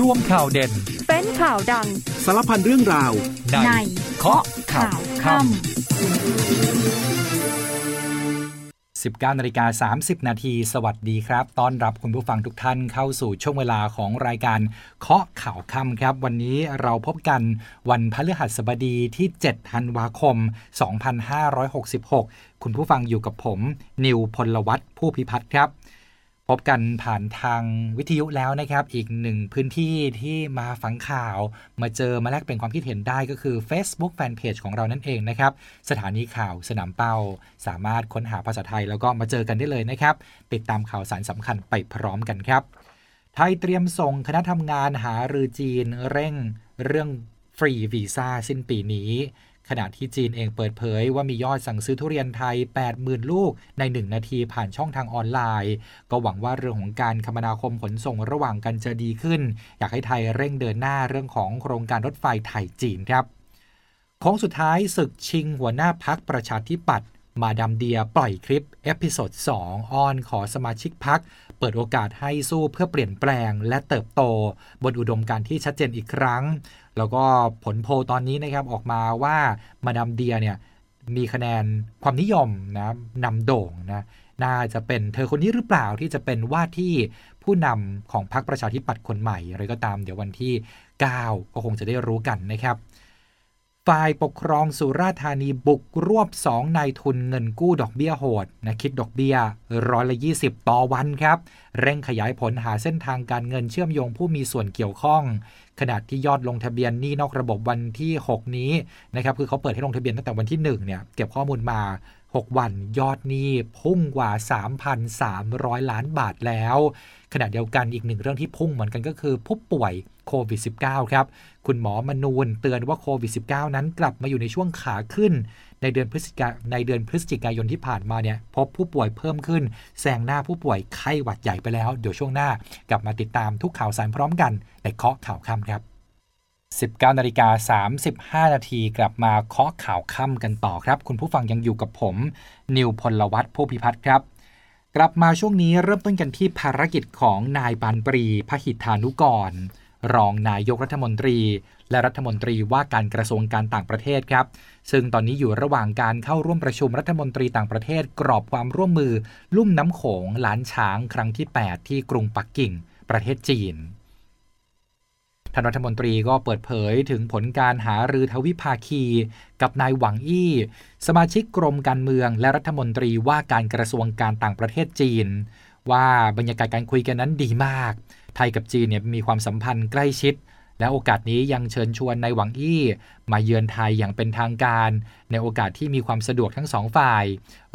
ร่วมข่าวเด่น เป็นข่าวดัง สารพันเรื่องราว ในเคาะข่าวค่ำ19นาฬิกา30นาทีสวัสดีครับ ต้อนรับคุณผู้ฟังทุกท่านเข้าสู่ช่วงเวลาของรายการเคาะข่าวค่ำครับ วันนี้เราพบกันวันพฤหัสบดีที่7ธันวาคม 2566 คุณผู้ฟังอยู่กับผม นิวพลวัตผู้พิพัฒน์ครับ พบกันผ่านทางวิทยุแล้วนะครับ อีกหนึ่งพื้นที่ที่มาฟังข่าว มาเจอมาแลกเป็นความคิดเห็นได้ก็คือ Facebook Fanpage ของเรานั่นเองนะครับ สถานีข่าวสนามเป้า สามารถค้นหาภาษาไทยแล้วก็มาเจอกันได้เลยนะครับ ติดตามข่าวสารสำคัญไปพร้อมกันครับ ไทยเตรียมส่งคณะทำงานหารือจีนเร่งเรื่องฟรีวีซ่าสิ้นปีนี้ ขณะที่จีนเองเปิดเผยว่ามียอดสั่งซื้อทุเรียนไทย 80,000 ลูกใน 1 นาทีผ่านช่องทางออนไลน์ ก็หวังว่าเรื่องของการคมนาคมขนส่งระหว่างกันจะดีขึ้น อยากให้ไทยเร่งเดินหน้าเรื่องของโครงการรถไฟไทยจีนครับโค้งสุดท้ายศึกชิงหัวหน้าพรรคประชาธิปัตย์มาดามเดียปล่อยคลิป episode 2อ้อนขอสมาชิกพรรค เปิดโอกาสให้สู้เพื่อเปลี่ยนแปลงและเติบโต บนอุดมการณ์ที่ชัดเจนอีกครั้ง แล้วก็ผลโพลตอนนี้นะครับออกมาว่ามาดามเดียเนี่ยมีคะแนนความนิยมนะนำโด่งนะน่าจะเป็นเธอคนนี้หรือเปล่าที่จะเป็นว่าที่ผู้นำของพรรคประชาธิปัตย์คนใหม่อะไรก็ตาม เดี๋ยววันที่ 9 ก็คงจะได้รู้กันนะครับ ฝ่ายปกครองสุราษฎร์ธานีบุกรวบ2นายทุนเงินกู้ดอกเบี้ยโหดนะคิดดอกเบี้ยร้อยละ20 ต่อวันครับ เร่งขยายผลหาเส้นทางการเงินเชื่อมโยงผู้มีส่วนเกี่ยวข้องขณะที่ยอดลงทะเบียนหนี้นอกระบบวันที่ 6 นี้นะครับคือเขาเปิดให้ลงทะเบียนตั้งแต่วันที่1เนี่ยเก็บข้อมูลมา 6 วันยอดหนี้พุ่งกว่า 3,300 ล้านบาทแล้ว ขณะเดียวกันอีกหนึ่งเรื่องที่พุ่งเหมือนกันก็คือผู้ป่วยโควิด -19 ครับ คุณหมอมนูนเตือนว่าโควิด -19 นั้นกลับมาอยู่ในช่วงขาขึ้น ในเดือนพฤศจิกาในเดือนพฤศจิกายนที่ผ่านมาเนี่ยพบผู้ป่วยเพิ่มขึ้นแซงหน้าผู้ป่วยไข้หวัดใหญ่ไปแล้ว เดี๋ยวช่วงหน้ากลับมาติดตามทุกข่าวสารพร้อมกันในเคาะข่าวค่ำครับ19นาฬิกา35 นาทีกลับมาเคาะข่าวค่ำกันต่อครับ คุณผู้ฟังยังอยู่กับผม นิวพลวัตผู้พิพัฒน์ครับ กลับมาช่วงนี้เริ่มต้นกันที่ภารกิจของนายปานปรีพหิทธานุกร รองนายกรัฐมนตรี และรัฐมนตรีว่าการกระทรวงการต่างประเทศครับ ซึ่งตอนนี้อยู่ระหว่างการเข้าร่วมประชุมรัฐมนตรีต่างประเทศ กรอบความร่วมมือ ลุ่มน้ำโขงหลานช้างครั้งที่ 8 ที่กรุงปักกิ่ง ประเทศจีนท่านรัฐมนตรีก็เปิดเผยถึงผลการหารือทวิภาคี กับนายหวังอี้ สมาชิกกรมการเมือง และรัฐมนตรีว่าการกระทรวงการต่างประเทศจีน ว่าบรรยากาศการคุยกันนั้นดีมาก ไทยกับจีนเนี่ยมีความสัมพันธ์ใกล้ชิด และโอกาสนี้ยังเชิญชวนนายหวังอี้ มาเยือนไทยอย่างเป็นทางการ ในโอกาสที่มีความสะดวกทั้งสองฝ่าย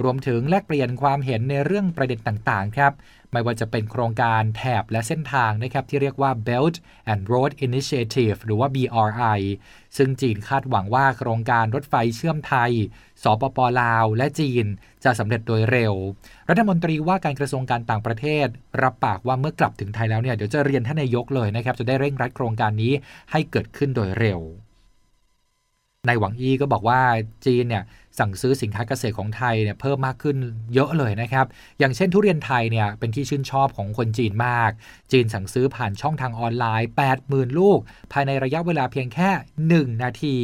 รวมถึงแลกเปลี่ยนความเห็นในเรื่องประเด็นต่างๆครับไม่ว่าจะเป็นโครงการแถบและเส้นทางนะครับที่เรียกว่า Belt and Road Initiative หรือว่า BRI ซึ่งจีนคาดหวังว่าโครงการรถไฟเชื่อมไทย สปปลาว และจีนจะสำเร็จโดยเร็ว รัฐมนตรีว่าการกระทรวงการต่างประเทศ รับปากว่าเมื่อกลับถึงไทยแล้วเนี่ยเดี๋ยวจะเรียนท่านนายกเลยนะครับจะได้เร่งรัดโครงการนี้ให้เกิดขึ้นโดยเร็ว นายหวังอี้ก็บอกว่าจีนเนี่ยสั่งซื้อสินค้าเกษตรของไทยเนี่ยเพิ่มมากขึ้นเยอะเลยนะครับ อย่างเช่นทุเรียนไทยเนี่ยเป็นที่ชื่นชอบของคนจีนมาก จีนสั่งซื้อผ่านช่องทางออนไลน์ 80,000 ลูก ภายในระยะเวลาเพียงแค่ 1 นาที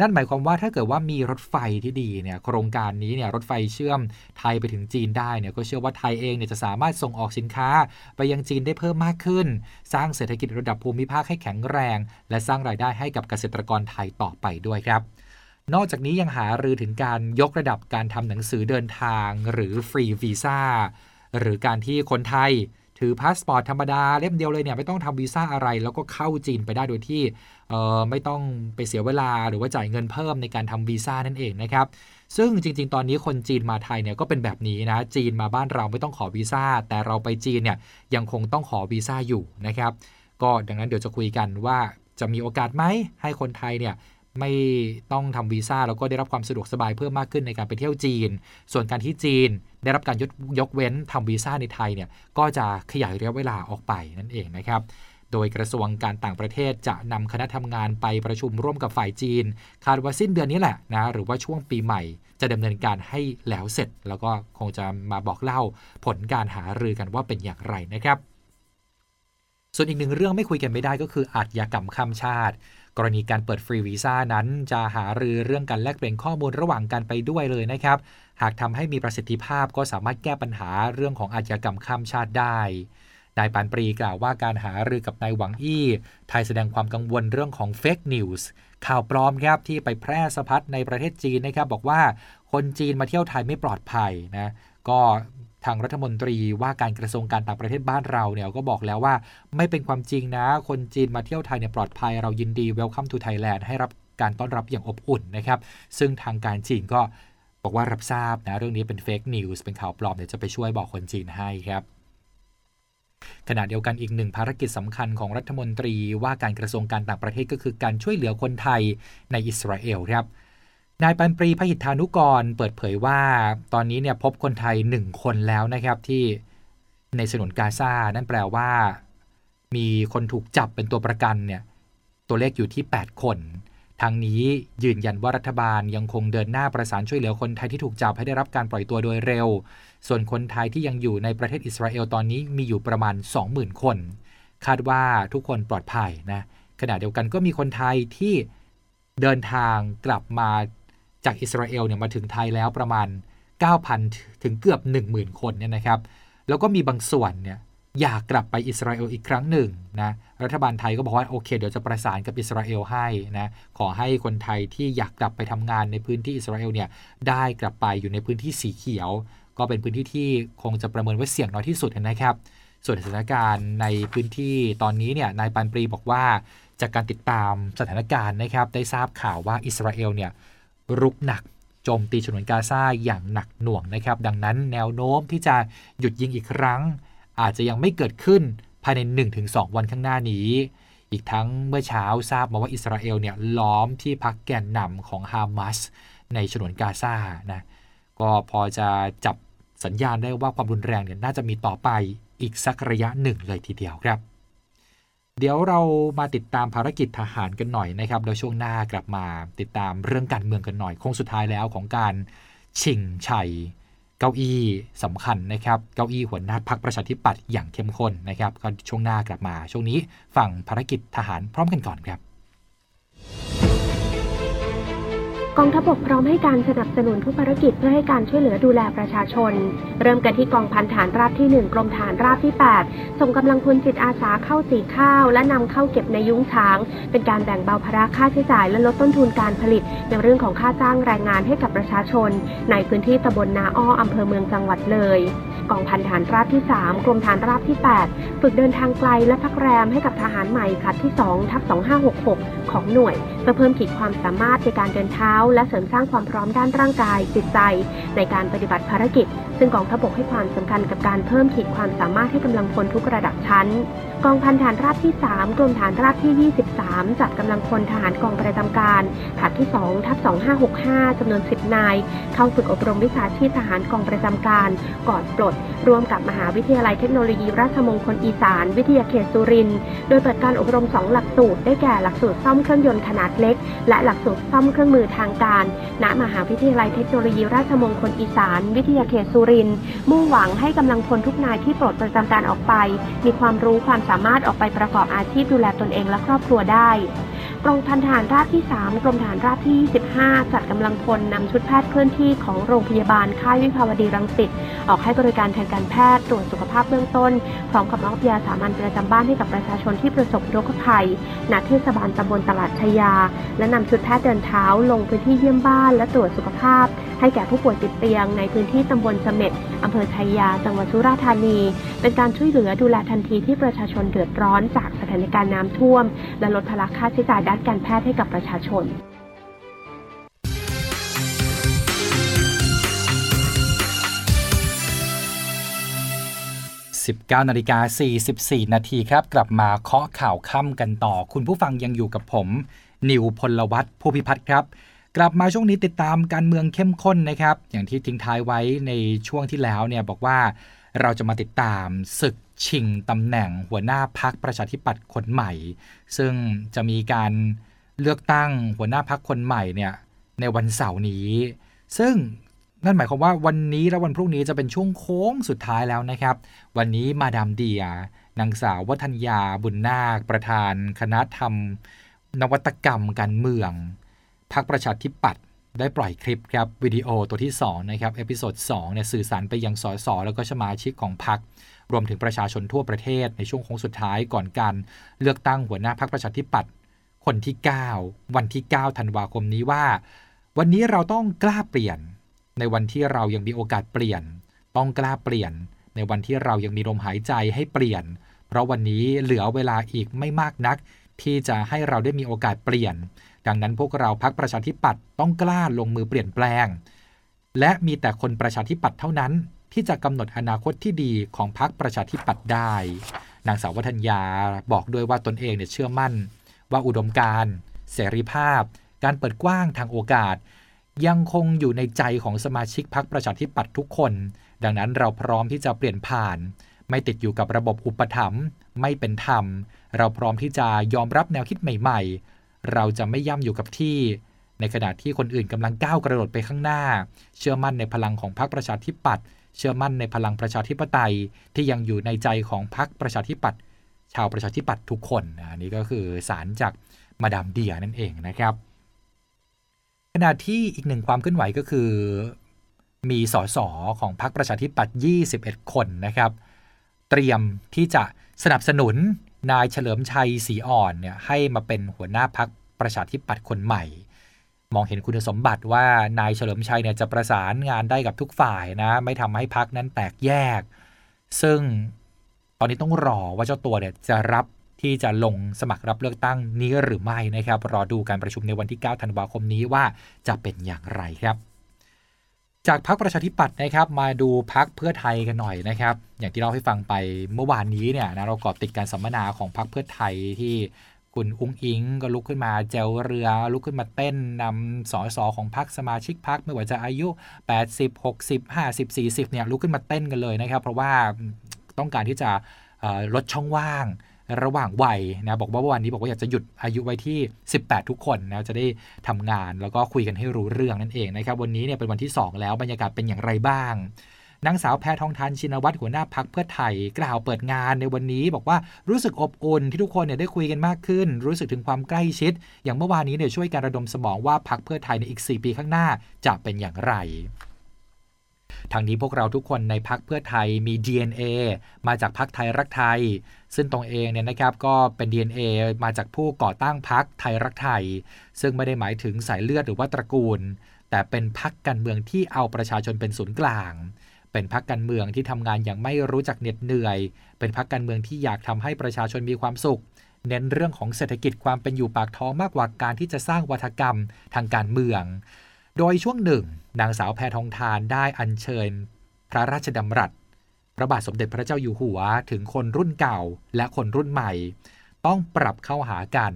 นั่นหมายความว่าถ้าเกิดว่ามีรถไฟที่ดีเนี่ยโครงการนี้เนี่ยรถไฟเชื่อมไทยไปถึงจีนได้เนี่ยก็เชื่อว่าไทยเองเนี่ยจะสามารถส่งออกสินค้า ไปยังจีนได้เพิ่มมากขึ้น สร้างเศรษฐกิจระดับภูมิภาคให้แข็งแรง และสร้างรายได้ให้กับเกษตรกรไทยต่อไปด้วยครับ นอกจากนี้ยังหารือถึงการยกระดับการทำหนังสือเดินทาง หรือฟรีวีซ่าหรือการที่คนไทย ถือพาสปอร์ตธรรมดาเล่มเดียวเลยเนี่ยไม่ต้องทำวีซ่าอะไร แล้วก็เข้าจีนไปได้โดยที่ไม่ต้องไปเสียเวลาหรือว่าจ่ายเงินเพิ่มในการทำวีซ่านั่นเองนะครับซึ่งจริง ๆ ตอนนี้คนจีนมาไทยเนี่ยก็เป็นแบบนี้นะ จีนมาบ้านเราไม่ต้องขอวีซ่า แต่เราไปจีนเนี่ยยังคงต้องขอวีซ่าอยู่นะครับ ก็ดังนั้นเดี๋ยวจะคุยกันว่าจะมีโอกาสไหมให้คนไทยเนี่ย ไม่ต้องทำวีซ่าแล้วก็ได้รับความสะดวกสบายเพิ่มมากขึ้นในการไปเที่ยวจีน ส่วนการที่จีน ได้รับการยกยกเว้นทำวีซ่าในไทยเนี่ยก็จะขยายระยะเวลาออกไปนั่นเองนะครับโดยกระทรวงการต่างประเทศจะนำคณะทำงานไปประชุมร่วมกับฝ่ายจีน คาดว่าสิ้นเดือนนี้แหละนะหรือว่าช่วงปีใหม่จะดำเนินการให้แล้วเสร็จ แล้วก็คงจะมาบอกเล่าผลการหารือกันว่าเป็นอย่างไรนะครับ ส่วนอีกหนึ่งเรื่องไม่คุยกันไม่ได้ก็คืออาชญากรรมข้ามชาติ กรณีการเปิดฟรีวีซ่านั้นจะหารือเรื่องการแลกเปลี่ยนข้อมูลระหว่างกันไปด้วยเลยนะครับ หากทำให้มีประสิทธิภาพก็สามารถแก้ปัญหาเรื่องของอาชญากรรมข้ามชาติได้นายปานปรีกล่าวว่าการหารือกับนายหวังอี้ ไทยแสดงความกังวลเรื่องของเฟกนิวส์ข่าวปลอมครับที่ไปแพร่สะพัดในประเทศจีนนะครับ บอกว่าคนจีนมาเที่ยวไทยไม่ปลอดภัยนะก็ ทางรัฐมนตรีว่าการกระทรวงการต่างประเทศบ้านเราเนี่ยก็บอกแล้วว่าไม่เป็นความจริงนะ คนจีนมาเที่ยวไทยเนี่ยปลอดภัยเรายินดี welcome to Thailand ให้รับการต้อนรับอย่างอบอุ่นนะครับ ซึ่งทางการจีนก็บอกว่ารับทราบนะเรื่องนี้เป็น fake news เป็นข่าวปลอมเดี๋ยวจะไปช่วยบอกคนจีนให้ครับขณะเดียวกันอีกหนึ่งภารกิจสำคัญของรัฐมนตรีว่าการกระทรวงการต่างประเทศก็คือการช่วยเหลือคนไทยในอิสราเอลครับ นายปันปรีพหิทธานุกรเปิดเผยว่าตอนนี้เนี่ยพบคนไทยหนึ่งคนแล้วนะครับที่ในสนุนกาซานั่นแปลว่า มีคนถูกจับเป็นตัวประกันเนี่ยตัวเลขอยู่ที่ 8 คนทางนี้ยืนยันว่ารัฐบาลยังคงเดินหน้าประสานช่วยเหลือคนไทยที่ถูกจับให้ได้รับการปล่อยตัวโดยเร็ว ส่วนคนไทยที่ยังอยู่ในประเทศอิสราเอลตอนนี้มีอยู่ประมาณ 20,000 คน คาดว่าทุกคนปลอดภัยนะขณะเดียวกันก็มีคนไทยที่เดินทางกลับมา จากอิสราเอลเนี่ยมาถึงไทยแล้วประมาณ 9,000 ถึงเกือบ 10,000 คนเนี่ยนะครับ แล้วก็มีบางส่วนเนี่ยอยากกลับไปอิสราเอลอีกครั้งหนึ่งนะรัฐบาลไทยก็บอกว่าโอเค เดี๋ยวจะประสานกับอิสราเอลให้นะขอให้คนไทยที่อยากกลับไปทำงานในพื้นที่อิสราเอลเนี่ยได้กลับไปอยู่ในพื้นที่สีเขียว ก็เป็นพื้นที่ที่คงจะประเมินว่าเสี่ยงน้อยที่สุดนะครับ ส่วนสถานการณ์ในพื้นที่ตอนนี้เนี่ยนายปันปรีบอกว่าจากการติดตามสถานการณ์นะครับได้ทราบข่าวว่าอิสราเอลเนี่ย รุกหนักโจมตีฉนวนกาซาอย่างหนักหน่วงนะครับ ดังนั้นแนวโน้มที่จะหยุดยิงอีกครั้ง อาจจะยังไม่เกิดขึ้นภายใน 1-2 วันข้างหน้านี้ อีกทั้งเมื่อเช้าทราบมาว่าอิสราเอลเนี่ยล้อมที่พักแกนนำของฮามาสในฉนวนกาซานะก็พอจะจับสัญญาณได้ว่าความรุนแรงเนี่ยน่าจะมีต่อไปอีกสักระยะหนึ่งเลยทีเดียวครับ เดี๋ยวเรามาติดตามภารกิจทหารกันหน่อยนะครับแล้วช่วงหน้ากลับมาติดตามเรื่องการเมืองกันหน่อย คงสุดท้ายแล้วของการชิงชัย เก้าอี้สำคัญนะครับเก้าอี้หัวหน้าพักประชาธิปัตย์อย่างเข้มข้นนะครับก็ช่วงหน้ากลับมา ช่วงนี้ฟังภารกิจทหารพร้อมกันก่อนครับ กองทัพบกพร้อมให้การสนับสนุนทุกภารกิจเพื่อให้การช่วยเหลือดูแลประชาชน เริ่มกันที่กองพันฐานราบที่ 1 กรมฐานราบที่ 8 ส่งกำลังพลจิตอาสาเข้าสีข้าว และนำเข้าเก็บในยุ้งช้าง เป็นการแบ่งเบาภาระค่าใช้จ่ายและลดต้นทุนการผลิต ในเรื่องของค่าจ้างแรงงานให้กับประชาชน ในพื้นที่ตำบลนาอ้ออำเภอเมืองจังหวัดเลยกองพันฐานราบที่ 3 กรมฐานราบที่ 8 ฝึกเดินทางไกลและพักแรมให้กับทหารใหม่ผลัดที่2ทับ2566 ของหน่วย เพื่อเพิ่มขีดความสามารถในการเดินเท้า และเสริมสร้างความพร้อมด้านร่างกาย จิตใจ ในการปฏิบัติภารกิจ ซึ่งกองทัพบกให้ความสำคัญกับการเพิ่มขีดความสามารถให้กำลังพลทุกระดับชั้นกองพันฐานราบที่ 3 กรมฐานราบที่ 23 จัดกำลังพลทหารกองประจำการผลัดที่ 2 ทับ 2565จำนวน 10 นาย เข้าฝึกอบรมวิชาชีพทหารกองประจำการก่อนปลด ร่วมกับมหาวิทยาลัยเทคโนโลยีราชมงคลอีสาน วิทยาเขตสุรินทร์โดยเปิดการอบรม 2 หลักสูตร ได้แก่หลักสูตรซ่อมเครื่องยนต์ขนาดเล็ก และหลักสูตรซ่อมเครื่องมือทางการ ณ มหาวิทยาลัยเทคโนโลยีราชมงคลอีสาน วิทยาเขตสุรินทร์มุ่งหวังให้กำลังพลทุกนายที่ปลดประจำการออกไป มีความรู้ความสามารถออกไปประกอบอาชีพดูแลตนเองและครอบครัวได้ กรมพันฐานราบที่ 3 กรมฐานราบที่25จัดกำลังพลนำชุดแพทย์เคลื่อนที่ของโรงพยาบาลค่ายวิภาวดีรังสิตออกให้บริการทางการแพทย์ตรวจสุขภาพเบื้องต้น พร้อมกับมอบยาสามัญประจำบ้านให้กับประชาชนที่ประสบโรคภัยณเทศบาลตำบลตลาดชยา และนำชุดแพทย์เดินเท้าลงพื้นที่เยี่ยมบ้าน และตรวจสุขภาพ ให้แก่ผู้ป่วยติดเตียง ในพื้นที่ตำบลเสม็ดอำเภอชัยยา จังหวัดสุราษฎร์ธานี เป็นการช่วยเหลือดูแลทันทีที่ประชาชนเดือดร้อนจากสถานการณ์น้ำท่วมและลดภาระค่าใช้จ่ายด้านการแพทย์ให้กับประชาชน19นาฬิกา44 นาทีครับ กลับมาเคาะข่าวค่ำกันต่อ คุณผู้ฟังยังอยู่กับผม นิวพลวัตผู้พิพัฒน์ครับ กลับมาช่วงนี้ติดตามการเมืองเข้มข้นนะครับ อย่างที่ทิ้งท้ายไว้ในช่วงที่แล้วเนี่ยบอกว่า เราจะมาติดตามศึกชิงตำแหน่งหัวหน้าพักประชาธิปัตย์คนใหม่ ซึ่งจะมีการเลือกตั้งหัวหน้าพักคนใหม่เนี่ยในวันเสาร์นี้ ซึ่งนั่นหมายความว่าวันนี้และวันพรุ่งนี้จะเป็นช่วงโค้งสุดท้ายแล้วนะครับ วันนี้มาดามเดีย นางสาววทันยาบุนนาค ประธาน คณะทำงานนวัตกรรมการเมืองพรรคประชาธิปัตย์ ได้ปล่อยคลิปครับวิดีโอตัวที่2นะครับ episode 2เนี่ยสื่อสารไปยังสสแล้วก็สมาชิกของพรรครวมถึงประชาชนทั่วประเทศในช่วงโค้งสุดท้ายก่อนการเลือกตั้งหัวหน้าพรรคประชาธิปัตย์คนที่ 9 วันที่9ธันวาคมนี้ว่า วันนี้เราต้องกล้าเปลี่ยน ในวันที่เรายังมีโอกาสเปลี่ยน ต้องกล้าเปลี่ยน ในวันที่เรายังมีลมหายใจให้เปลี่ยน เพราะวันนี้เหลือเวลาอีกไม่มากนัก ที่จะให้เราได้มีโอกาสเปลี่ยน ดังนั้นพวกเราพักประชาธิปัตย์ต้องกล้าลงมือเปลี่ยนแปลง และมีแต่คนประชาธิปัตย์เท่านั้น ที่จะกำหนดอนาคตที่ดีของพักประชาธิปัตย์ได้ นางสาววัฒนยาบอกด้วยว่าตนเองเนี่ยเชื่อมั่น ว่าอุดมการณ์เสรีภาพ การเปิดกว้างทางโอกาส ยังคงอยู่ในใจของสมาชิกพักประชาธิปัตย์ทุกคน ดังนั้นเราพร้อมที่จะเปลี่ยนผ่าน ไม่ติดอยู่กับระบบอุปถัมภ์ไม่เป็นธรรม เราพร้อมที่จะยอมรับแนวคิดใหม่ ๆ เราจะไม่ย่ำอยู่กับที่ ในขณะที่คนอื่นกำลังก้าวกระโดดไปข้างหน้า เชื่อมั่นในพลังของพรรคประชาธิปัตย์เชื่อมั่นในพลังประชาธิปไตยที่ยังอยู่ในใจของพรรคประชาธิปัตย์ชาวประชาธิปัตย์ทุกคนอันนี้ก็คือสารจากมาดามเดียนั่นเองนะครับ ขณะที่อีกหนึ่งความเคลื่อนไหวก็คือ มีสสของพรรคประชาธิปัตย์21 คนนะครับ เตรียมที่จะสนับสนุน นายเฉลิมชัยศรีอ่อนเนี่ยให้มาเป็นหัวหน้าพักประชาธิปัตย์คนใหม่ มองเห็นคุณสมบัติว่านายเฉลิมชัยเนี่ยจะประสานงานได้กับทุกฝ่ายนะไม่ทำให้พักนั้นแตกแยก ซึ่งตอนนี้ต้องรอว่าเจ้าตัวเนี่ยจะรับที่จะลงสมัครรับเลือกตั้งนี้หรือไม่นะครับ รอดูการประชุมในวันที่ 9 ธันวาคมนี้ว่าจะเป็นอย่างไรครับ จากพักประชาธิปัตย์นะครับมาดูพักเพื่อไทยกันหน่อยนะครับ อย่างที่เราให้ฟังไปเมื่อวานนี้เนี่ยนะเรากาะติดการสัมมนาของพักเพื่อไทยที่คุณอุ้งอิงก็ลุกขึ้นมาแจวเรือ ลุกขึ้นมาเต้นนำสอสอของพักสมาชิกพักไม่ว่าจะอายุ 80 60 50 40เนี่ยลุกขึ้นมาเต้นกันเลยนะครับ เพราะว่าต้องการที่จะลดช่องว่าง ระหว่างวัยนะบอกว่าวันนี้บอกว่าอยากจะหยุดอายุไว้ที่ 18 ทุกคนนะจะได้ทำงานแล้วก็คุยกันให้รู้เรื่องนั่นเองนะครับวันนี้เนี่ยเป็นวันที่ 2 แล้วบรรยากาศเป็นอย่างไรบ้างนางสาวแพทองทานชินวัตรหัวหน้าพักเพื่อไทย กล่าวเปิดงานในวันนี้ บอกว่ารู้สึกอบอุ่นที่ทุกคนเนี่ยได้คุยกันมากขึ้น รู้สึกถึงความใกล้ชิด อย่างเมื่อวานนี้เนี่ยช่วยการระดมสมองว่าพักเพื่อไทยในอีก 4 ปีข้างหน้าจะเป็นอย่างไร ทางนี้พวกเราทุกคนในพักเพื่อไทยมี DNA มาจากพักไทยรักไทย ซึ่งตรงเองเนี่ยนะครับก็เป็น DNA มาจากผู้ก่อตั้งพักไทยรักไทย ซึ่งไม่ได้หมายถึงสายเลือดหรือว่าตระกูล แต่เป็นพักการเมืองที่เอาประชาชนเป็นศูนย์กลางเป็นพักการเมืองที่ทำงานอย่างไม่รู้จักเหน็ดเหนื่อย เป็นพักการเมืองที่อยากทำให้ประชาชนมีความสุข เน้นเรื่องของเศรษฐกิจความเป็นอยู่ปากท้องมากกว่าการที่จะสร้างวัฒกรรมทางการเมือง โดยช่วงหนึ่ง นางสาวแพทองทานได้อัญเชิญ พระราชดำรัส พระบาทสมเด็จพระเจ้าอยู่หัวถึงคนรุ่นเก่าและคนรุ่นใหม่ ต้องปรับเข้าหากัน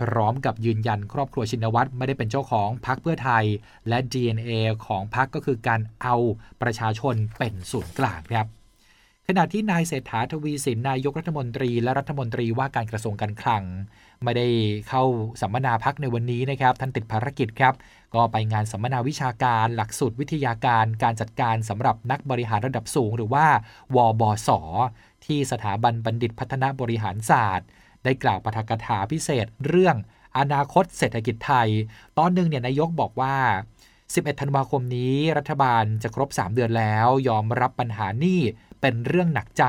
พร้อมกับยืนยันครอบครัวชินวัตรไม่ได้เป็นเจ้าของพรรคเพื่อไทย และ DNA ของพรรคก็คือการเอาประชาชนเป็นศูนย์กลางครับขณะที่นายเศรษฐาทวีสินนายกรัฐมนตรีและรัฐมนตรีว่าการกระทรวงการคลัง ไม่ได้เข้าสัมมนาพักในวันนี้นะครับ ท่านติดภารกิจครับ ก็ไปงานสัมมนาวิชาการ หลักสูตรวิทยาการการจัดการสำหรับนักบริหารระดับสูง หรือว่าวบศที่สถาบันบัณฑิตพัฒนาบริหารศาสตร์ ได้กล่าวปาฐกถาพิเศษเรื่องอนาคตเศรษฐกิจไทย ตอนหนึ่งเนี่ยนายกบอกว่า 11 ธันวาคมนี้รัฐบาลจะครบ 3 เดือนแล้ว ยอมรับปัญหานี้เป็นเรื่องหนักใจ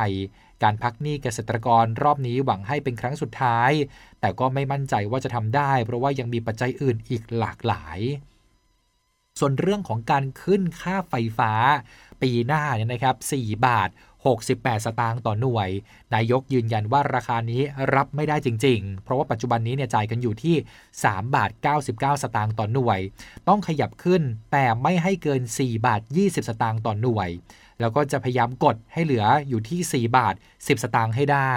การพักหนี้เกษตรกรรอบนี้หวังให้เป็นครั้งสุดท้าย แต่ก็ไม่มั่นใจว่าจะทำได้ เพราะว่ายังมีปัจจัยอื่นอีกหลากหลาย ส่วนเรื่องของการขึ้นค่าไฟฟ้า ปีหน้าเนี่ยนะครับ 4 บาท 68 สตางค์ต่อหน่วย นายกยืนยันว่าราคานี้รับไม่ได้จริง ๆ เพราะว่าปัจจุบันนี้เนี่ยจ่ายกันอยู่ที่ 3 บาท 99 สตางค์ต่อหน่วย ต้องขยับขึ้นแต่ไม่ให้เกิน 4 บาท 20 สตางค์ต่อหน่วย แล้วก็จะพยายามกดให้เหลืออยู่ที่ 4 บาท 10 สตางค์ให้ได้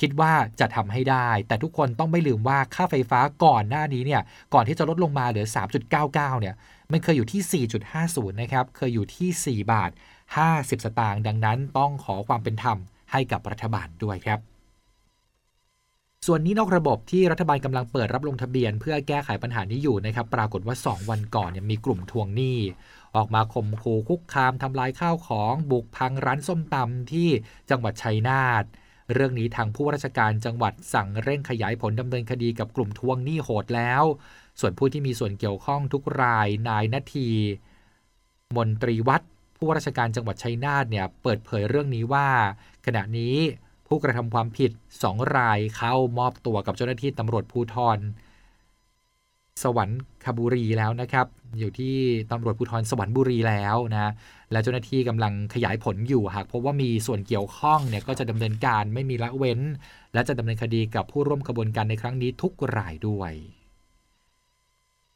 คิดว่าจะทำให้ได้ แต่ทุกคนต้องไม่ลืมว่าค่าไฟฟ้าก่อนหน้านี้เนี่ยก่อนที่จะลดลงมาเหลือ 3.99 เนี่ยมันเคยอยู่ที่ 4.50 นะครับเคยอยู่ที่ 4 บาท 50 สตางค์ดังนั้นต้องขอความเป็นธรรมให้กับรัฐบาลด้วยครับ ส่วนนี้นอกระบบที่รัฐบาลกำลังเปิดรับลงทะเบียน เพื่อแก้ไขปัญหานี้อยู่นะครับ ปรากฏว่า 2 วันก่อนเนี่ยมีกลุ่มทวงหนี้ ออกมาข่มขู่คุกคามทำลายข้าวของ บุกพังร้านส้มตำที่จังหวัดชัยนาทเรื่องนี้ทางผู้ราชการจังหวัดสั่งเร่งขยายผลดำเนินคดีกับกลุ่มทวงหนี้โหดแล้ว ส่วนผู้ที่มีส่วนเกี่ยวข้องทุกรายนายนาที มนตรีวัดผู้ว่าราชการจังหวัดชัยนาทเนี่ยเปิดเผยเรื่องนี้ว่า ขณะนี้ ผู้กระทำความผิด 2 รายเข้ามอบตัวกับเจ้าหน้าที่ตำรวจภูธรสวรรคบุรีแล้วนะครับ อยู่ที่ตำรวจภูธรสวรรค์บุรีแล้วนะและเจ้าหน้าที่กำลังขยายผลอยู่หากพบว่ามีส่วนเกี่ยวข้องเนี่ยก็จะดำเนินการไม่มีละเว้น และจะดำเนินคดีกับผู้ร่วมขบวนการในครั้งนี้ทุกรายด้วย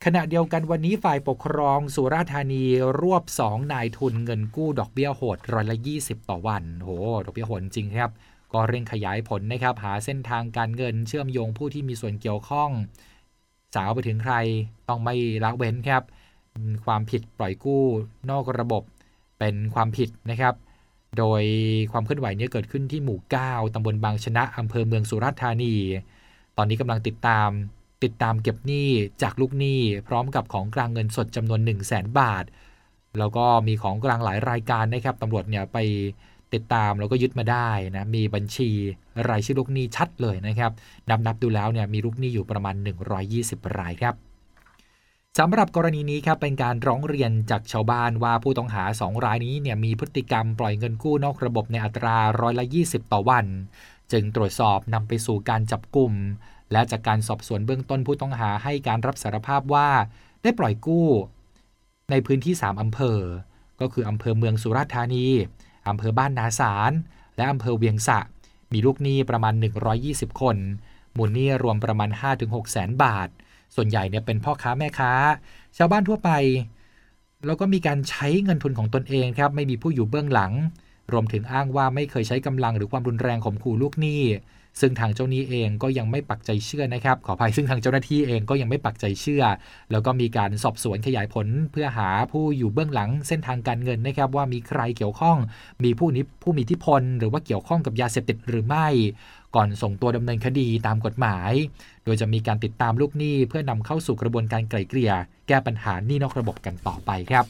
ขณะเดียวกันวันนี้ฝ่ายปกครองสุราษฎร์ธานีรวบ 2 นายทุนเงินกู้ดอกเบี้ยโหดร้อยละ 20 ต่อวันโหดอกเบี้ยโหดจริงครับ ก็เร่งขยายผลนะครับหาเส้นทางการเงินเชื่อมโยงผู้ที่มีส่วนเกี่ยวข้อง สาวไปถึงใครต้องไม่ละเว้นครับ ความผิดปล่อยกู้นอกระบบเป็นความผิดนะครับ โดยความเคลื่อนไหวนี้เกิดขึ้นที่หมู่ 9ตำบลบางชนะอำเภอเมืองสุราษฎร์ธานี ตอนนี้กำลังติดตามติดตามเก็บหนี้จากลูกหนี้พร้อมกับของกลางเงินสดจำนวน 1 0 0 0 0แบาท แล้วก็มีของกลางหลายรายการนะครับตำรวจเนี่ยไป ติดตามแล้วก็ยึดมาได้นะ มีบัญชีรายชื่อลูกหนี้ชัดเลยนะครับ นับนับดูแล้วเนี่ยมีลูกหนี้อยู่ประมาณ 120 รายครับสำหรับกรณีนี้ครับเป็นการร้องเรียนจากชาวบ้านว่าผู้ต้องหา 2 รายนี้เนี่ยมีพฤติกรรมปล่อยเงินกู้นอกระบบในอัตราร้อยละ 20 ต่อวัน จึงตรวจสอบนำไปสู่การจับกลุ่มและจากการสอบสวนเบื้องต้นผู้ต้องหาให้การรับสารภาพว่า ได้ปล่อยกู้ ในพื้นที่ 3 อำเภอ ก็คืออำเภอเมืองสุราษฎร์ธานี อำเภอบ้านนาสาร และอำเภอเวียงสะ มีลูกหนี้ประมาณ 120 คนมูลหนี้รวมประมาณ 5-6แสนบาท ส่วนใหญ่เนี่ยเป็นพ่อค้าแม่ค้า ชาวบ้านทั่วไป แล้วก็มีการใช้เงินทุนของตนเองครับ ไม่มีผู้อยู่เบื้องหลัง รวมถึงอ้างว่าไม่เคยใช้กำลังหรือความรุนแรงข่มขู่ลูกหนี้ ซึ่งทางเจ้าหนี้เองก็ยังไม่ปักใจเชื่อนะครับขออภัยซึ่งทางเจ้าหน้าที่เองก็ยังไม่ปักใจเชื่อ แล้วก็มีการสอบสวนขยายผลเพื่อหาผู้อยู่เบื้องหลังเส้นทางการเงินนะครับว่ามีใครเกี่ยวข้อง มีผู้นี้ผู้มีอิทธิพล หรือว่าเกี่ยวข้องกับยาเสพติดหรือไม่ ก่อนส่งตัวดำเนินคดีตามกฎหมาย โดยจะมีการติดตามลูกหนี้เพื่อนำเข้าสู่กระบวนการไกล่เกลี่ย แก้ปัญหาหนี้นอกระบบกันต่อไปครับ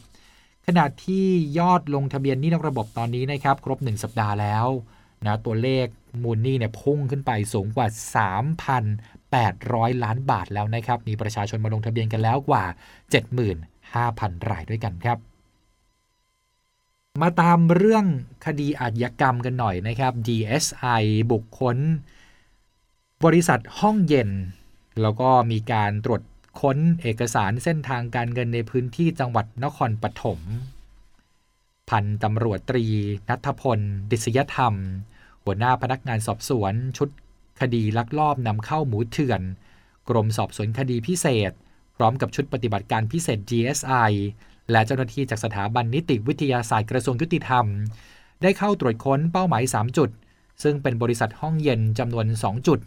ขณะที่ยอดลงทะเบียนหนี้นอกระบบตอนนี้นะครับ ครบ 1 สัปดาห์แล้วนะตัวเลข มูลนี้เนี่ยพุ่งขึ้นไปสูงกว่า 3,800 ล้านบาทแล้วนะครับ มีประชาชนมาลงทะเบียนกันแล้วกว่า 75,000 รายด้วยกันครับมาตามเรื่องคดีอาชญากรรมกันหน่อยนะครับ DSI บุคคล บริษัทห้องเย็น แล้วก็มีการตรวจค้นเอกสารเส้นทางการเงินในพื้นที่จังหวัดนครปฐม พันตำรวจตรีนัทพล ดิษยธรรม หัวหน้าพนักงานสอบสวน ชุดคดีลักลอบนำเข้าหมูเถื่อน กรมสอบสวนคดีพิเศษ พร้อมกับชุดปฏิบัติการพิเศษ GSI และเจ้าหน้าที่จากสถาบันนิติวิทยาศาสตร์กระทรวงยุติธรรม ได้เข้าตรวจค้นเป้าหมาย 3 จุด ซึ่งเป็นบริษัทห้องเย็นจำนวน 2 จุด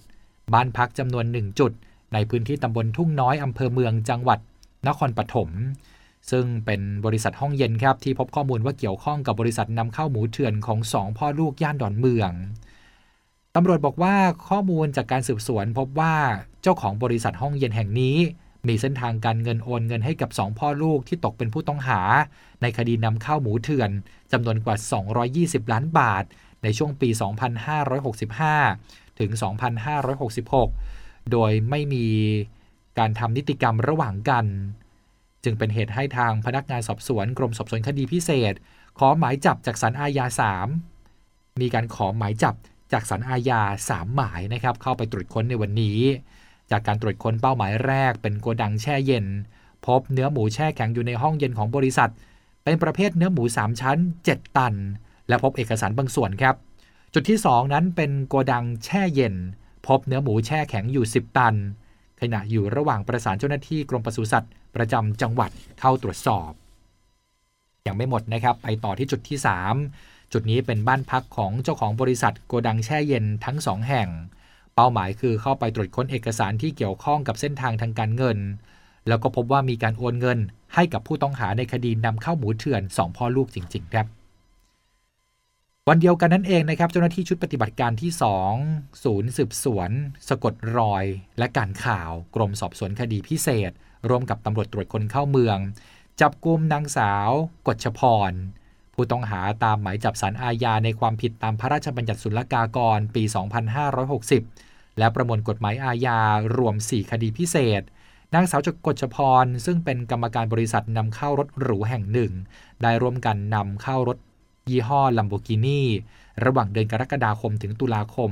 บ้านพักจำนวนหนึ่งจุด ในพื้นที่ตำบลทุ่งน้อยอำเภอเมืองจังหวัด นครปฐม ซึ่งเป็นบริษัทห้องเย็นครับที่พบข้อมูลว่าเกี่ยวข้องกับบริษัทนำเข้าหมูเถื่อนของสองพ่อลูกย่านดอนเมืองตำรวจบอกว่าข้อมูลจากการสืบสวนพบว่าเจ้าของบริษัทห้องเย็นแห่งนี้ มีเส้นทางการเงินโอนเงินให้กับสองพ่อลูกที่ตกเป็นผู้ต้องหา ในคดีนำเข้าหมูเถื่อนจำนวนกว่า 220 ล้านบาท ในช่วงปี 2565 ถึง 2566 โดยไม่มีการทำนิติกรรมระหว่างกัน จึงเป็นเหตุให้ทางพนักงานสอบสวนกรมสอบสวนคดีพิเศษ ขอหมายจับจากสารอาญา 3 มีการขอหมายจับจากสารอาญา 3 หมายนะครับเข้าไปตรวจค้นในวันนี้ จากการตรวจค้นเป้าหมายแรก เป็นโกดังแช่เย็น พบเนื้อหมูแช่แข็งอยู่ในห้องเย็นของบริษัท เป็นประเภทเนื้อหมู 3 ชั้น 7 ตัน และพบเอกสารบางส่วนครับ จุดที่ 2 นั้นเป็นโกดังแช่เย็น พบเนื้อหมูแช่แข็งอยู่ 10 ตัน ขณะอยู่ระหว่างประสานเจ้าหน้าที่กรมปศุสัตว์ประจำจังหวัดเข้าตรวจสอบ ยังไม่หมดนะครับ ไปต่อที่จุดที่ 3 จุดนี้เป็นบ้านพักของเจ้าของบริษัทโกดังแช่เย็นทั้งสองแห่ง เป้าหมายคือเข้าไปตรวจค้นเอกสารที่เกี่ยวข้องกับเส้นทางทางการเงิน แล้วก็พบว่ามีการโอนเงินให้กับผู้ต้องหาในคดีนำเข้าหมูเถื่อน2พ่อลูกจริง ๆ ครับ วันเดียวกันนั่นเองนะครับ เจ้าหน้าที่ชุดปฏิบัติการที่ 2 ศูนย์สืบสวน สะกดรอย และการข่าว กรมสอบสวนคดีพิเศษ ร่วมกับตำรวจตรวจคนเข้าเมือง จับกลุ่มนางสาว กฎชพร ผู้ต้องหาตามหมายจับสารอาญาในความผิดตามพระราชบัญญัติศุลกากรปี 2560 และประมวลกฎหมายอาญารวม 4 คดีพิเศษนางสาวจกจพร ซึ่งเป็นกรรมการบริษัทนำเข้ารถหรูแห่งหนึ่ง ได้ร่วมกันนำเข้ารถ ยี่ห้อลัมโบกินีระหว่างเดือนกรกฎาคมถึงตุลาคม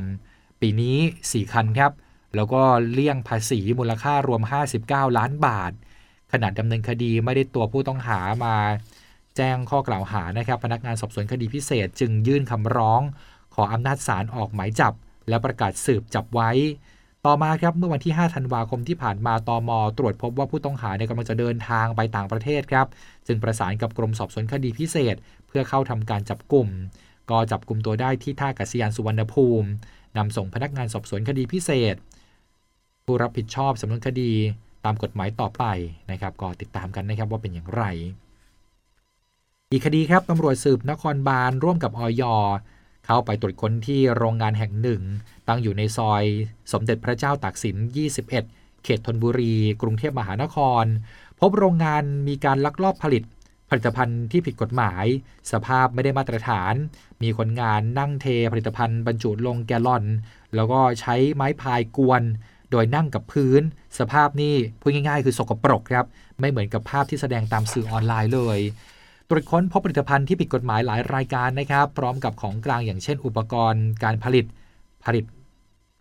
ปีนี้ 4 คันครับ แล้วก็เลี่ยงภาษีมูลค่ารวม 59 ล้านบาท ขณะดำเนินคดีไม่ได้ตัวผู้ต้องหามา แจ้งข้อกล่าวหานะครับ พนักงานสอบสวนคดีพิเศษจึงยื่นคำร้อง ขออำนาจศาลออกหมายจับ และประกาศสืบจับไว้ ต่อมาครับเมื่อวันที่ 5 ธันวาคมที่ผ่านมาตอมตรวจพบว่าผู้ต้องหาในกำลังจะเดินทางไปต่างประเทศครับ จึงประสานกับกรมสอบสวนคดีพิเศษ เพื่อเข้าทำการจับกลุ่ม ก็จับกลุ่มตัวได้ที่ท่าอากาศยานสุวรรณภูมินำส่งพนักงานสอบสวนคดีพิเศษ ผู้รับผิดชอบสำนวนคดีตามกฎหมายต่อไปนะครับ ก็ติดตามกันนะครับว่าเป็นอย่างไร อีกคดีครับตำรวจสืบนครบาลร่วมกับออย เข้าไปตรวจค้นที่โรงงานแห่งหนึ่ง ตั้งอยู่ในซอยสมเด็จพระเจ้าตากสิน 21 เขตธนบุรี กรุงเทพมหานคร พบโรงงานมีการลักลอบผลิต ผลิตภัณฑ์ที่ผิดกฎหมาย สภาพไม่ได้มาตรฐาน มีคนงานนั่งเทผลิตภัณฑ์บรรจุลงแกลลอน แล้วก็ใช้ไม้พายกวน โดยนั่งกับพื้น สภาพนี่พูดง่าย ๆ คือสกปรกครับ ไม่เหมือนกับภาพที่แสดงตามสื่อออนไลน์เลย ตรวจค้นพบผลิตภัณฑ์ที่ผิดกฎหมายหลายรายการนะครับ พร้อมกับของกลางอย่างเช่น อุปกรณ์การผลิต ผลิต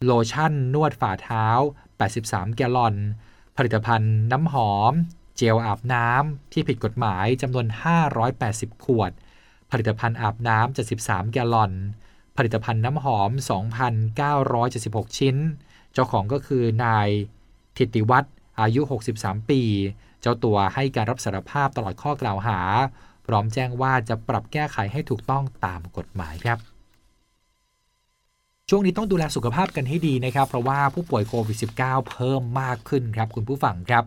โลชั่น นวดฝ่าเท้า 83 แกลลอน ผลิตภัณฑ์น้ำหอม เจลอาบน้ำที่ผิดกฎหมายจำนวน 580 ขวด ผลิตภัณฑ์อาบน้ำ73 แกลลอน ผลิตภัณฑ์น้ำหอม 2,976 ชิ้น เจ้าของก็คือนายทิติวัฒน์อายุ 63 ปี เจ้าตัวให้การรับสารภาพตลอดข้อกล่าวหา พร้อมแจ้งว่าจะปรับแก้ไขให้ถูกต้องตามกฎหมายครับช่วงนี้ต้องดูแลสุขภาพกันให้ดีนะครับ เพราะว่าผู้ป่วยโควิด -19 เพิ่มมากขึ้นครับคุณผู้ฟังครับ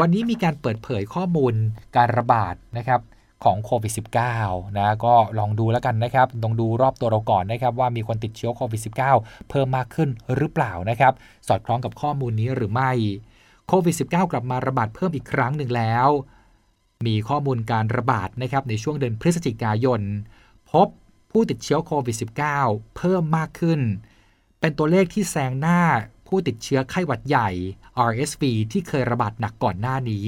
วันนี้มีการเปิดเผยข้อมูลการระบาดนะครับของโควิด -19 นะก็ลองดูแล้วกันนะครับลองดูรอบตัวเราก่อนนะครับ ว่ามีคนติดเชื้อโควิด -19 เพิ่มมากขึ้นหรือเปล่านะครับ สอดคล้องกับข้อมูลนี้หรือไม่โควิด -19 กลับมาระบาดเพิ่มอีกครั้งหนึ่งแล้ว มีข้อมูลการระบาดนะครับในช่วงเดือนพฤศจิกายน พบผู้ติดเชื้อโควิด -19 เพิ่มมากขึ้น เป็นตัวเลขที่แซงหน้าผู้ติดเชื้อไข้หวัดใหญ่ RSV ที่เคยระบาดหนักก่อนหน้านี้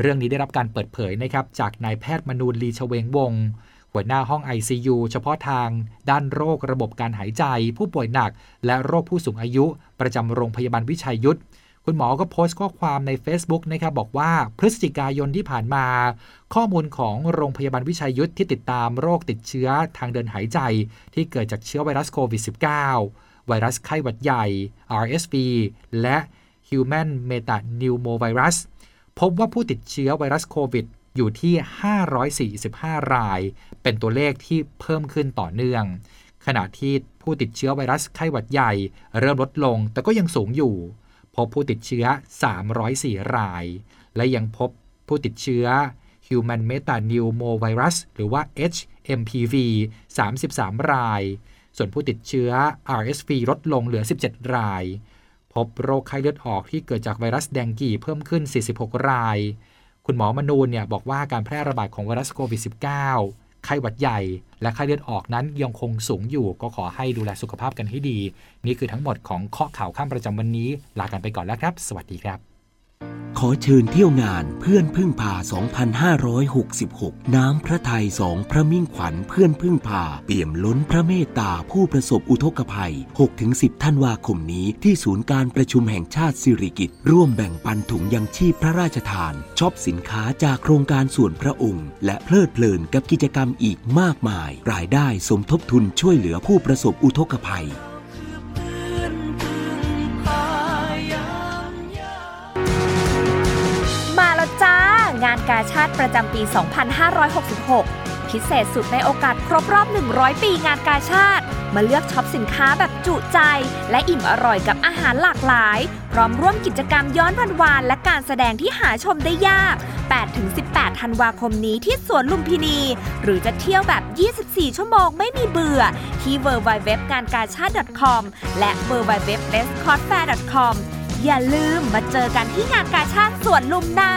เรื่องนี้ได้รับการเปิดเผยนะครับจากนายแพทย์มนูลลีชเวงวง หัวหน้าห้อง ICU เฉพาะทางด้านโรคระบบการหายใจ ผู้ป่วยหนัก และโรคผู้สูงอายุ ประจำโรงพยาบาลวิชัยยุทธ คุณหมอก็โพสต์ข้อความใน Facebook นะครับบอกว่าพฤศจิกายนที่ผ่านมา ข้อมูลของโรงพยาบาลวิชัยยุทธที่ติดตามโรคติดเชื้อทางเดินหายใจ ที่เกิดจากเชื้อไวรัสโควิด -19 ไวรัสไข้หวัดใหญ่ RSV และ Human Metapneumovirus พบว่าผู้ติดเชื้อไวรัสโควิดอยู่ที่ 545 ราย เป็นตัวเลขที่เพิ่มขึ้นต่อเนื่อง ขณะที่ผู้ติดเชื้อไวรัสไข้หวัดใหญ่ เริ่มลดลง แต่ก็ยังสูงอยู่ พบผู้ติดเชื้อ 304 ราย และยังพบผู้ติดเชื้อ Human Metapneumovirus หรือว่า HMPV 33 ราย ส่วนผู้ติดเชื้อ RSV ลดลงเหลือ 17 ราย พบโรคไข้เลือดออกที่เกิดจากไวรัสแดงกีเพิ่มขึ้น 46 ราย คุณหมอมนูนเนี่ยบอกว่าการแพร่ระบาดของไวรัสโควิด -19 ไข้หวัดใหญ่ และไข้เลือดออกนั้นยังคงสูงอยู่ก็ขอให้ดูแลสุขภาพกันให้ดี นี่คือทั้งหมดของข้อข่าวข้ามประจำวันนี้ ลากันไปก่อนแล้วครับ สวัสดีครับ ขอเชิญเที่ยวงานเพื่อนพึ่งพา 2566 น้ำพระทัยสองพระมิ่งขวัญเพื่อนพึ่งพา เปี่ยมล้นพระเมตตาผู้ประสบอุทกภัย 6-10 ธันวาคมนี้ที่ศูนย์การประชุมแห่งชาติสิริกิติ์ร่วมแบ่งปันถุงยังชีพพระราชทานช็อปสินค้าจากโครงการส่วนพระองค์ และเพลิดเพลินกับกิจกรรมอีกมากมาย รายได้สมทบทุนช่วยเหลือผู้ประสบอุทกภัย กาชาติประจำปี 2566 พิเศษสุดในโอกาสครบรอบ 100 ปีงานกาชาติ มาเลือกช็อปสินค้าแบบจุใจ และอิ่มอร่อยกับอาหารหลากหลาย พร้อมร่วมกิจกรรมย้อนวันวาน และการแสดงที่หาชมได้ยาก 8-18 ธันวาคมนี้ที่สวนลุมพินี หรือจะเที่ยวแบบ 24 ชั่วโมงไม่มีเบื่อ ที่ www งานกาชาติ .com และ www b e s t c o t f a i r c o m อย่าลืมมาเจอกันที่งานกาชาติสวนลุมนะ